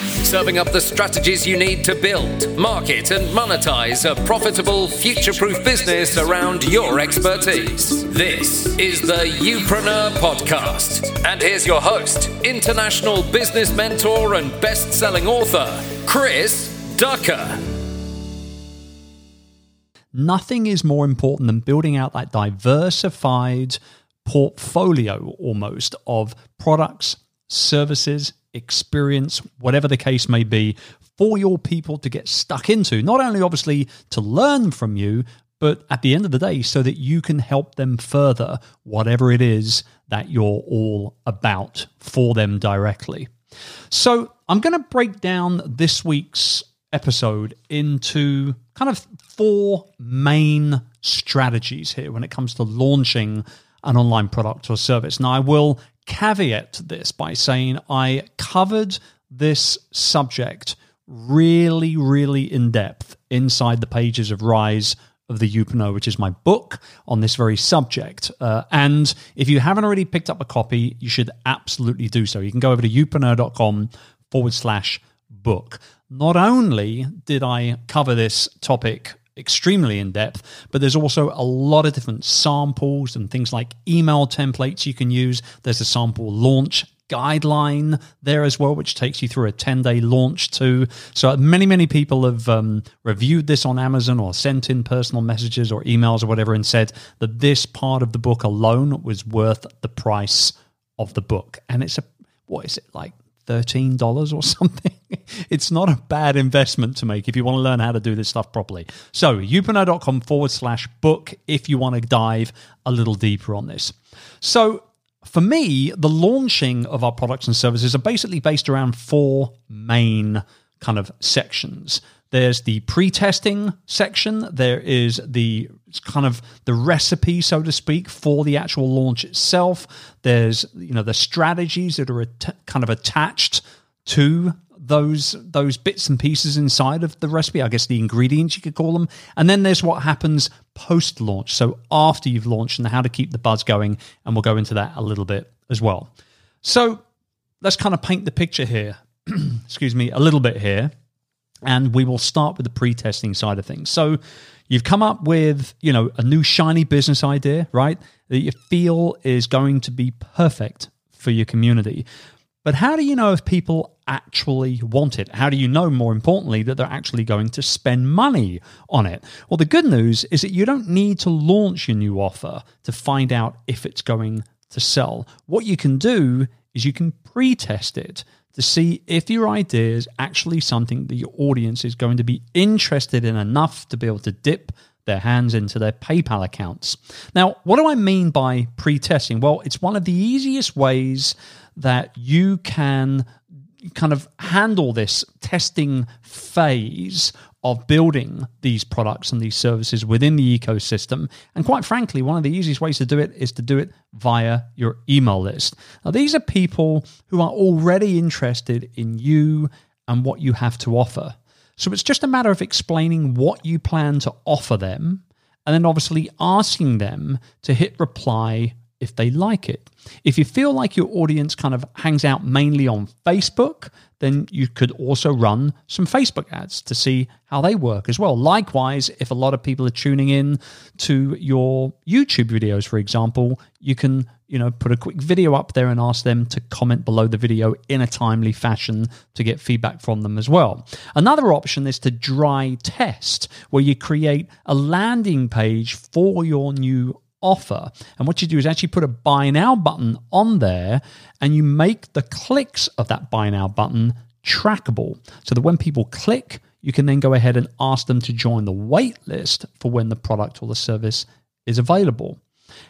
serving up the strategies you need to build, market, and monetize a profitable, future proof business around your expertise. This is the Youpreneur Podcast. And here's your host, international business mentor and best selling author, Chris Ducker. Nothing is more important than building out that diversified portfolio almost of products, services, experience, whatever the case may be, for your people to get stuck into. Not only, obviously, to learn from you, but at the end of the day, so that you can help them further whatever it is that you're all about for them directly. So, I'm going to break down this week's episode into kind of four main strategies here when it comes to launching an online product or service. Now, I will caveat this by saying I covered this subject really, really in depth inside the pages of Rise of the Youpreneur, which is my book on this very subject. Uh, and if you haven't already picked up a copy, you should absolutely do so. You can go over to youpreneur.com forward slash book. Not only did I cover this topic extremely in depth, but there's also a lot of different samples and things like email templates you can use. There's a sample launch guideline there as well, which takes you through a 10 day launch too. So many, many people have um, reviewed this on Amazon or sent in personal messages or emails or whatever and said that this part of the book alone was worth the price of the book. And it's a, what is it like? $13 or something. it's not a bad investment to make if you want to learn how to do this stuff properly. So, youpreneur.com forward slash book if you want to dive a little deeper on this. So, for me, the launching of our products and services are basically based around four main kind of sections. There's the pre-testing section. There is the kind of the recipe, so to speak, for the actual launch itself. There's you know the strategies that are at- kind of attached to those those bits and pieces inside of the recipe. I guess the ingredients you could call them. And then there's what happens post launch, so after you've launched, and how to keep the buzz going. And we'll go into that a little bit as well. So let's kind of paint the picture here. Excuse me, a little bit here and we will start with the pre-testing side of things. So you've come up with, you know, a new shiny business idea, right? That you feel is going to be perfect for your community. But how do you know if people actually want it? How do you know, more importantly, that they're actually going to spend money on it? Well, the good news is that you don't need to launch your new offer to find out if it's going to sell. What you can do is you can pre test it to see if your idea is actually something that your audience is going to be interested in enough to be able to dip their hands into their PayPal accounts. Now, what do I mean by pre testing? Well, it's one of the easiest ways that you can kind of handle this testing phase of building these products and these services within the ecosystem. And quite frankly, one of the easiest ways to do it is to do it via your email list. Now, these are people who are already interested in you and what you have to offer. So it's just a matter of explaining what you plan to offer them and then obviously asking them to hit reply if they like it. If you feel like your audience kind of hangs out mainly on Facebook, then you could also run some Facebook ads to see how they work as well. Likewise, if a lot of people are tuning in to your YouTube videos, for example, you can you know put a quick video up there and ask them to comment below the video in a timely fashion to get feedback from them as well. Another option is to dry test, where you create a landing page for your new offer. And what you do is actually put a buy now button on there and you make the clicks of that buy now button trackable so that when people click, you can then go ahead and ask them to join the wait list for when the product or the service is available.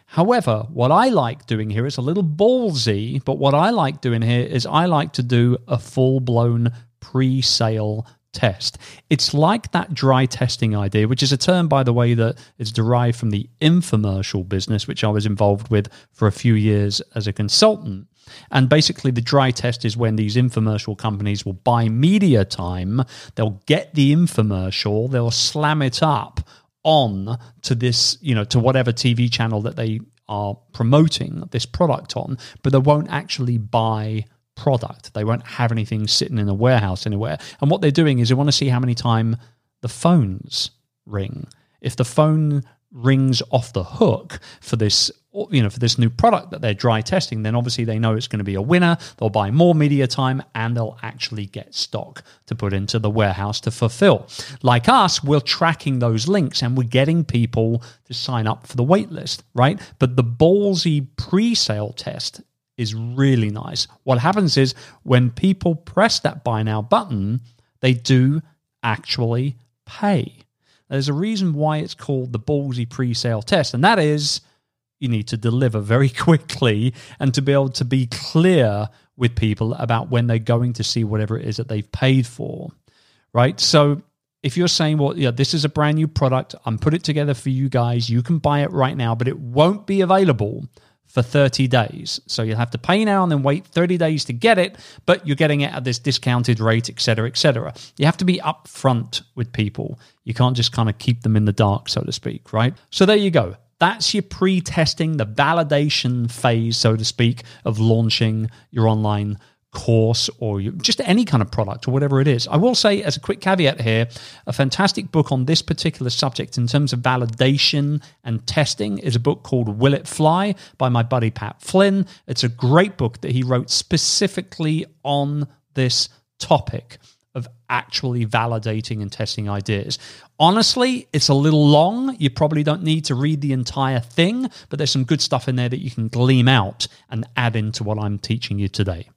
However, what I like doing here is a little ballsy, but what I like doing here is I like to do a full blown pre sale test. It's like that dry testing idea, which is a term, by the way, that is derived from the infomercial business, which I was involved with for a few years as a consultant. And basically, the dry test is when these infomercial companies will buy media time, they'll get the infomercial, they'll slam it up on to this, you know, to whatever TV channel that they are promoting this product on, but they won't actually buy product. They won't have anything sitting in a warehouse anywhere. And what they're doing is they want to see how many time the phones ring. If the phone rings off the hook for this you know for this new product that they're dry testing then obviously they know it's going to be a winner they'll buy more media time and they'll actually get stock to put into the warehouse to fulfill like us we're tracking those links and we're getting people to sign up for the waitlist right but the ballsy pre-sale test is really nice what happens is when people press that buy now button they do actually pay there's a reason why it's called the ballsy pre sale test, and that is you need to deliver very quickly and to be able to be clear with people about when they're going to see whatever it is that they've paid for. Right. So if you're saying, well, yeah, this is a brand new product, I'm put it together for you guys, you can buy it right now, but it won't be available for 30 days. So you'll have to pay now and then wait 30 days to get it, but you're getting it at this discounted rate, etc., etc. You have to be upfront with people. You can't just kind of keep them in the dark, so to speak, right? So there you go. That's your pre testing, the validation phase, so to speak, of launching your online course or just any kind of product or whatever it is. I will say, as a quick caveat here, a fantastic book on this particular subject in terms of validation and testing is a book called Will It Fly by my buddy Pat Flynn. It's a great book that he wrote specifically on this topic of actually validating and testing ideas. Honestly, it's a little long. You probably don't need to read the entire thing, but there's some good stuff in there that you can gleam out and add into what I'm teaching you today.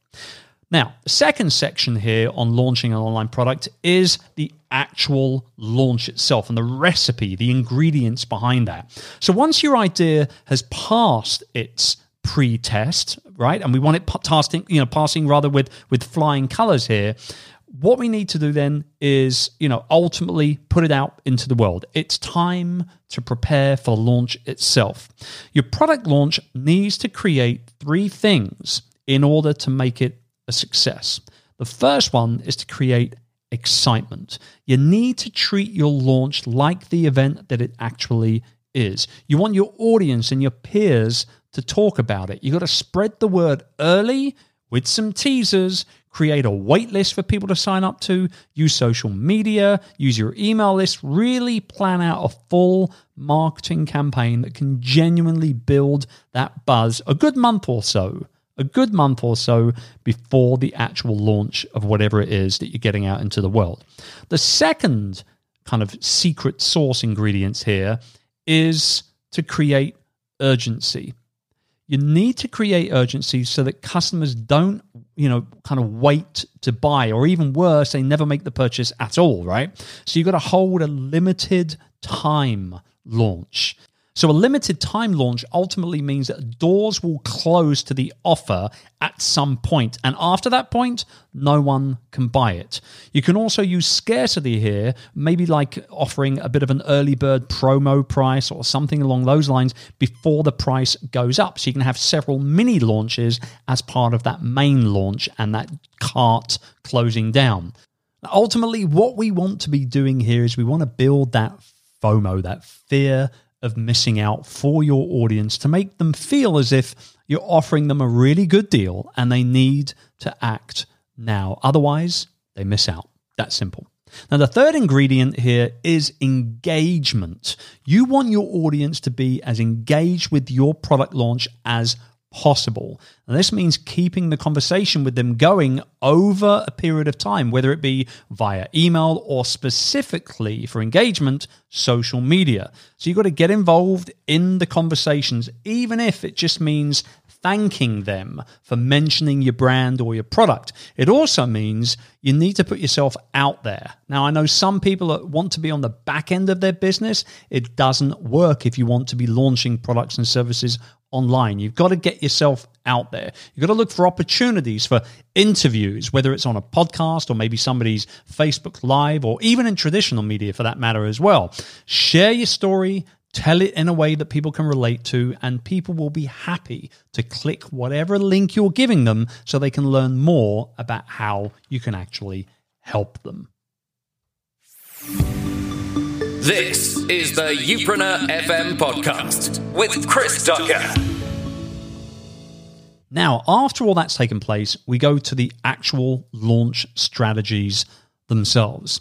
Now, the second section here on launching an online product is the actual launch itself and the recipe, the ingredients behind that. So once your idea has passed its pre-test, right, and we want it passing, you know, passing rather with with flying colors here, what we need to do then is, you know, ultimately put it out into the world. It's time to prepare for launch itself. Your product launch needs to create three things in order to make it a success. The first one is to create excitement. You need to treat your launch like the event that it actually is. You want your audience and your peers to talk about it. You got to spread the word early with some teasers, create a wait list for people to sign up to, use social media, use your email list, really plan out a full marketing campaign that can genuinely build that buzz a good month or so a good month or so before the actual launch of whatever it is that you're getting out into the world. The second kind of secret sauce ingredients here is to create urgency. You need to create urgency so that customers don't, you know, kind of wait to buy, or even worse, they never make the purchase at all, right? So you've got to hold a limited time launch. So, a limited time launch ultimately means that doors will close to the offer at some point, and after that point, no one can buy it. You can also use scarcity here, maybe like offering a bit of an early bird promo price or something along those lines before the price goes up. So, you can have several mini launches as part of that main launch and that cart closing down. Ultimately, what we want to be doing here is we want to build that FOMO, that fear of missing out for your audience to make them feel as if you're offering them a really good deal and they need to act now. Otherwise, they miss out. That simple. Now, the third ingredient here is engagement. You want your audience to be as engaged with your product launch as possible. And this means keeping the conversation with them going over a period of time, whether it be via email or specifically for engagement, social media. So you've got to get involved in the conversations, even if it just means thanking them for mentioning your brand or your product. It also means you need to put yourself out there. Now, I know some people that want to be on the back end of their business. It doesn't work if you want to be launching products and services online. You've got to get yourself out there. You've got to look for opportunities for interviews, whether it's on a podcast or maybe somebody's Facebook Live or even in traditional media for that matter as well. Share your story, tell it in a way that people can relate to, and people will be happy to click whatever link you're giving them so they can learn more about how you can actually help them. This is the Youpreneur FM podcast with Chris Ducker. Now, after all that's taken place, we go to the actual launch strategies themselves.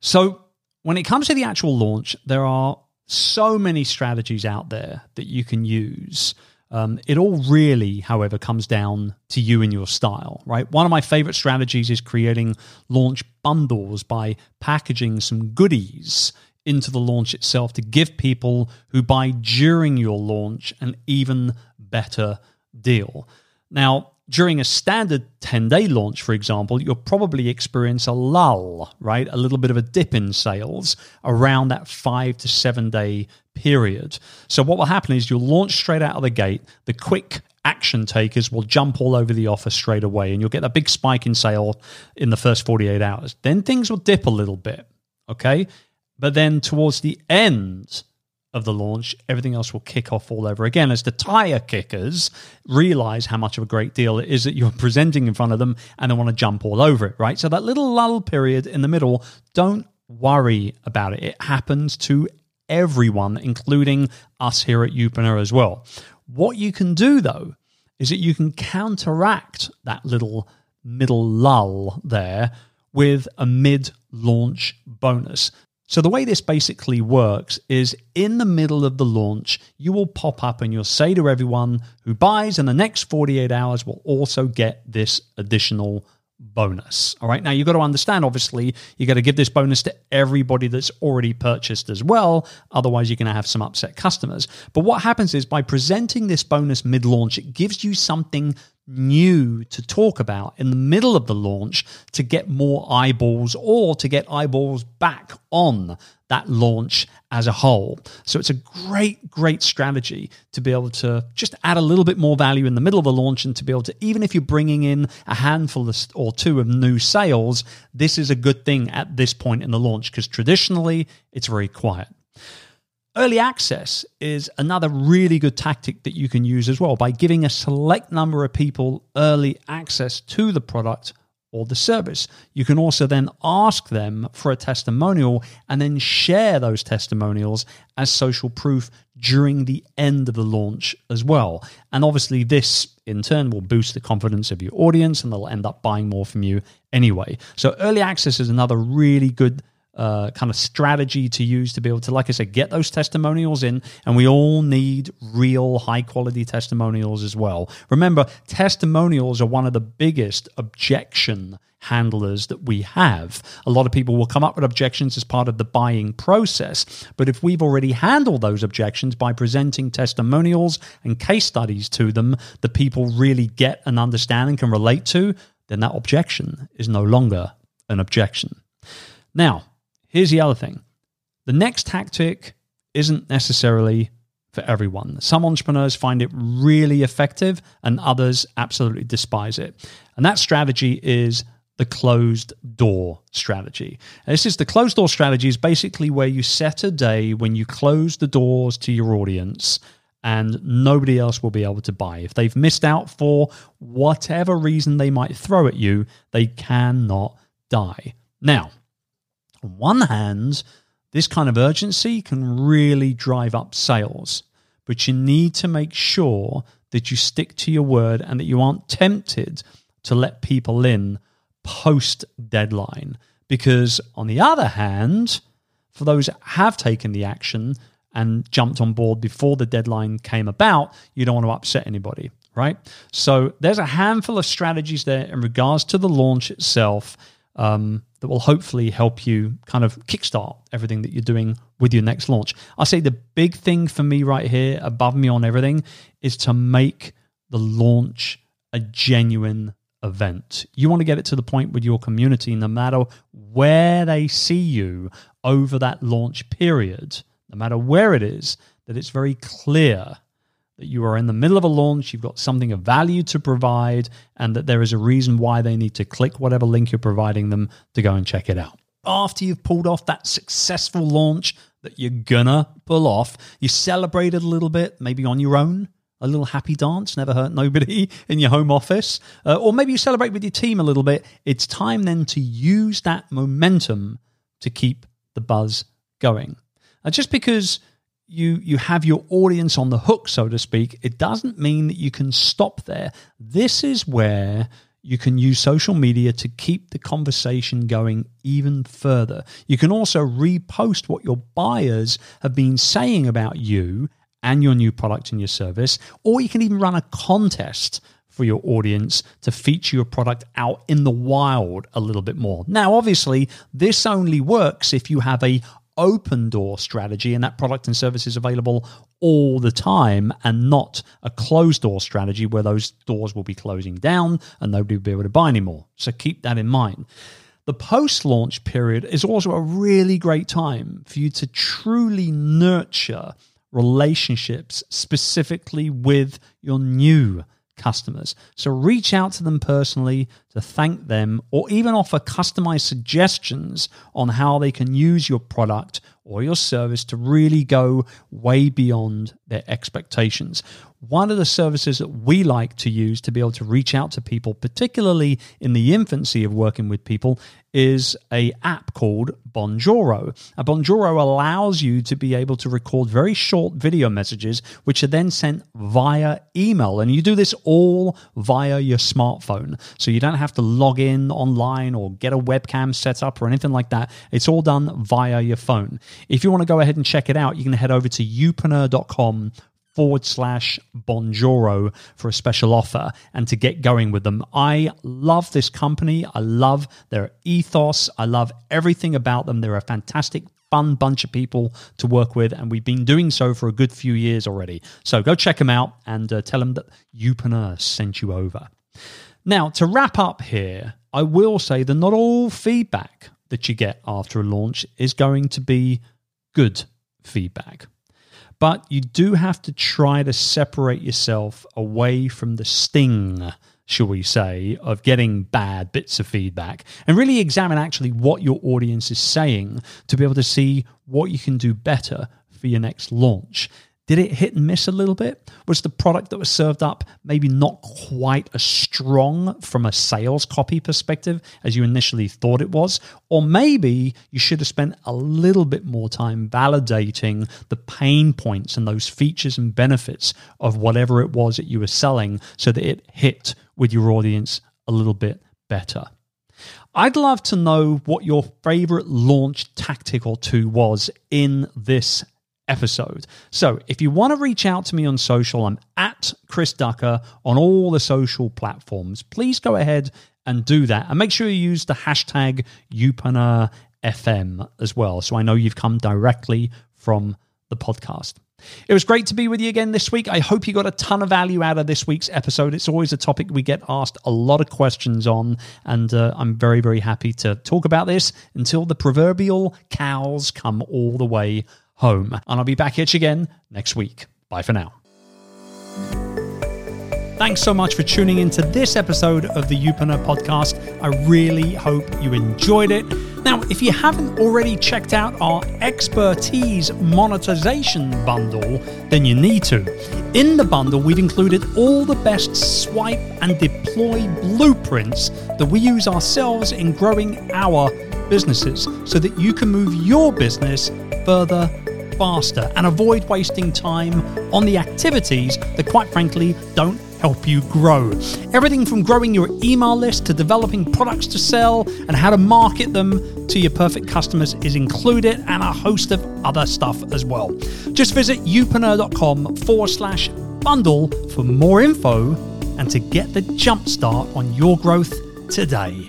So, when it comes to the actual launch, there are so many strategies out there that you can use. Um, it all really, however, comes down to you and your style, right? One of my favorite strategies is creating launch bundles by packaging some goodies into the launch itself to give people who buy during your launch an even better deal. Now, during a standard 10 day launch, for example, you'll probably experience a lull, right? A little bit of a dip in sales around that five to seven day period. So, what will happen is you'll launch straight out of the gate. The quick action takers will jump all over the offer straight away, and you'll get a big spike in sale in the first 48 hours. Then things will dip a little bit, okay? But then towards the end, of the launch, everything else will kick off all over again as the tire kickers realize how much of a great deal it is that you're presenting in front of them and they want to jump all over it, right? So that little lull period in the middle, don't worry about it. It happens to everyone, including us here at Youpreneur as well. What you can do though is that you can counteract that little middle lull there with a mid launch bonus. So, the way this basically works is in the middle of the launch, you will pop up and you'll say to everyone who buys in the next 48 hours will also get this additional bonus. All right. Now you've got to understand, obviously, you've got to give this bonus to everybody that's already purchased as well. Otherwise, you're going to have some upset customers. But what happens is by presenting this bonus mid launch, it gives you something new to talk about in the middle of the launch to get more eyeballs or to get eyeballs back on that launch as a whole. So it's a great, great strategy to be able to just add a little bit more value in the middle of the launch and to be able to, even if you're bringing in a handful or two of new sales, this is a good thing at this point in the launch because traditionally it's very quiet. Early access is another really good tactic that you can use as well by giving a select number of people early access to the product or the service. You can also then ask them for a testimonial and then share those testimonials as social proof during the end of the launch as well. And obviously, this in turn will boost the confidence of your audience and they'll end up buying more from you anyway. So, early access is another really good uh, kind of strategy to use to be able to, like I said, get those testimonials in. And we all need real high quality testimonials as well. Remember, testimonials are one of the biggest objection handlers that we have. A lot of people will come up with objections as part of the buying process. But if we've already handled those objections by presenting testimonials and case studies to them that people really get and understand and can relate to, then that objection is no longer an objection. Now, Here's the other thing the next tactic isn't necessarily for everyone. Some entrepreneurs find it really effective, and others absolutely despise it. And that strategy is the closed door strategy. And this is the closed door strategy is basically where you set a day when you close the doors to your audience and nobody else will be able to buy. If they've missed out for whatever reason they might throw at you, they cannot die. Now, on one hand, this kind of urgency can really drive up sales, but you need to make sure that you stick to your word and that you aren't tempted to let people in post deadline. Because, on the other hand, for those that have taken the action and jumped on board before the deadline came about, you don't want to upset anybody, right? So, there's a handful of strategies there in regards to the launch itself um, that will hopefully help you kind of kickstart everything that you're doing with your next launch. I say the big thing for me right here, above me on everything, is to make the launch a genuine event. You want to get it to the point with your community, no matter where they see you over that launch period, no matter where it is, that it's very clear that you are in the middle of a launch, you've got something of value to provide, and that there is a reason why they need to click whatever link you're providing them to go and check it out. After you've pulled off that successful launch that you're gonna pull off, you celebrate it a little bit, maybe on your own. A little happy dance, never hurt nobody in your home office. Uh, or maybe you celebrate with your team a little bit. It's time then to use that momentum to keep the buzz going. And just because you you have your audience on the hook so to speak it doesn't mean that you can stop there this is where you can use social media to keep the conversation going even further you can also repost what your buyers have been saying about you and your new product and your service or you can even run a contest for your audience to feature your product out in the wild a little bit more. Now, obviously, this only works if you have a open door strategy and that product and service is available all the time and not a closed door strategy where those doors will be closing down and nobody will be able to buy anymore. So keep that in mind. The post launch period is also a really great time for you to truly nurture relationships specifically with your new customers. So reach out to them personally to thank them or even offer customized suggestions on how they can use your product or your service to really go way beyond their expectations. One of the services that we like to use to be able to reach out to people, particularly in the infancy of working with people, is a app called Bonjoro. A Bonjoro allows you to be able to record very short video messages, which are then sent via email. And you do this all via your smartphone. So you don't have to log in online or get a webcam set up or anything like that. It's all done via your phone. If you want to go ahead and check it out, you can head over to youpreneur.com forward slash Bonjoro for a special offer and to get going with them. I love this company. I love their ethos. I love everything about them. They're a fantastic, fun bunch of people to work with, and we've been doing so for a good few years already. So go check them out and uh, tell them that Youpreneur sent you over. Now, to wrap up here, I will say that not all feedback that you get after a launch is going to be good feedback. But you do have to try to separate yourself away from the sting, shall we say, of getting bad bits of feedback and really examine actually what your audience is saying to be able to see what you can do better for your next launch. Did it hit and miss a little bit? Was the product that was served up maybe not quite as strong from a sales copy perspective as you initially thought it was? Or maybe you should have spent a little bit more time validating the pain points and those features and benefits of whatever it was that you were selling so that it hit with your audience a little bit better. I'd love to know what your favorite launch tactic or two was in this episode. So if you want to reach out to me on social, I'm at Chris Ducker on all the social platforms. Please go ahead and do that. And make sure you use the hashtag YouPreneur as well. So I know you've come directly from the podcast. It was great to be with you again this week. I hope you got a ton of value out of this week's episode. It's always a topic we get asked a lot of questions on, and uh, I'm very, very happy to talk about this until the proverbial cows come all the way home. And I'll be back here again next week. Bye for now. Thanks so much for tuning into this episode of the Youpreneur podcast. I really hope you enjoyed it. Now, if you haven't already checked out our expertise monetization bundle, then you need to. In the bundle, we've included all the best swipe and deploy blueprints that we use ourselves in growing our businesses so that you can move your business further faster and avoid wasting time on the activities that, quite frankly, don't help you grow. Everything from growing your email list to developing products to sell and how to market them to your perfect customers is included, and a host of other stuff as well. Just visit youpreneur.com forward slash bundle for more info and to get the jump start on your growth today.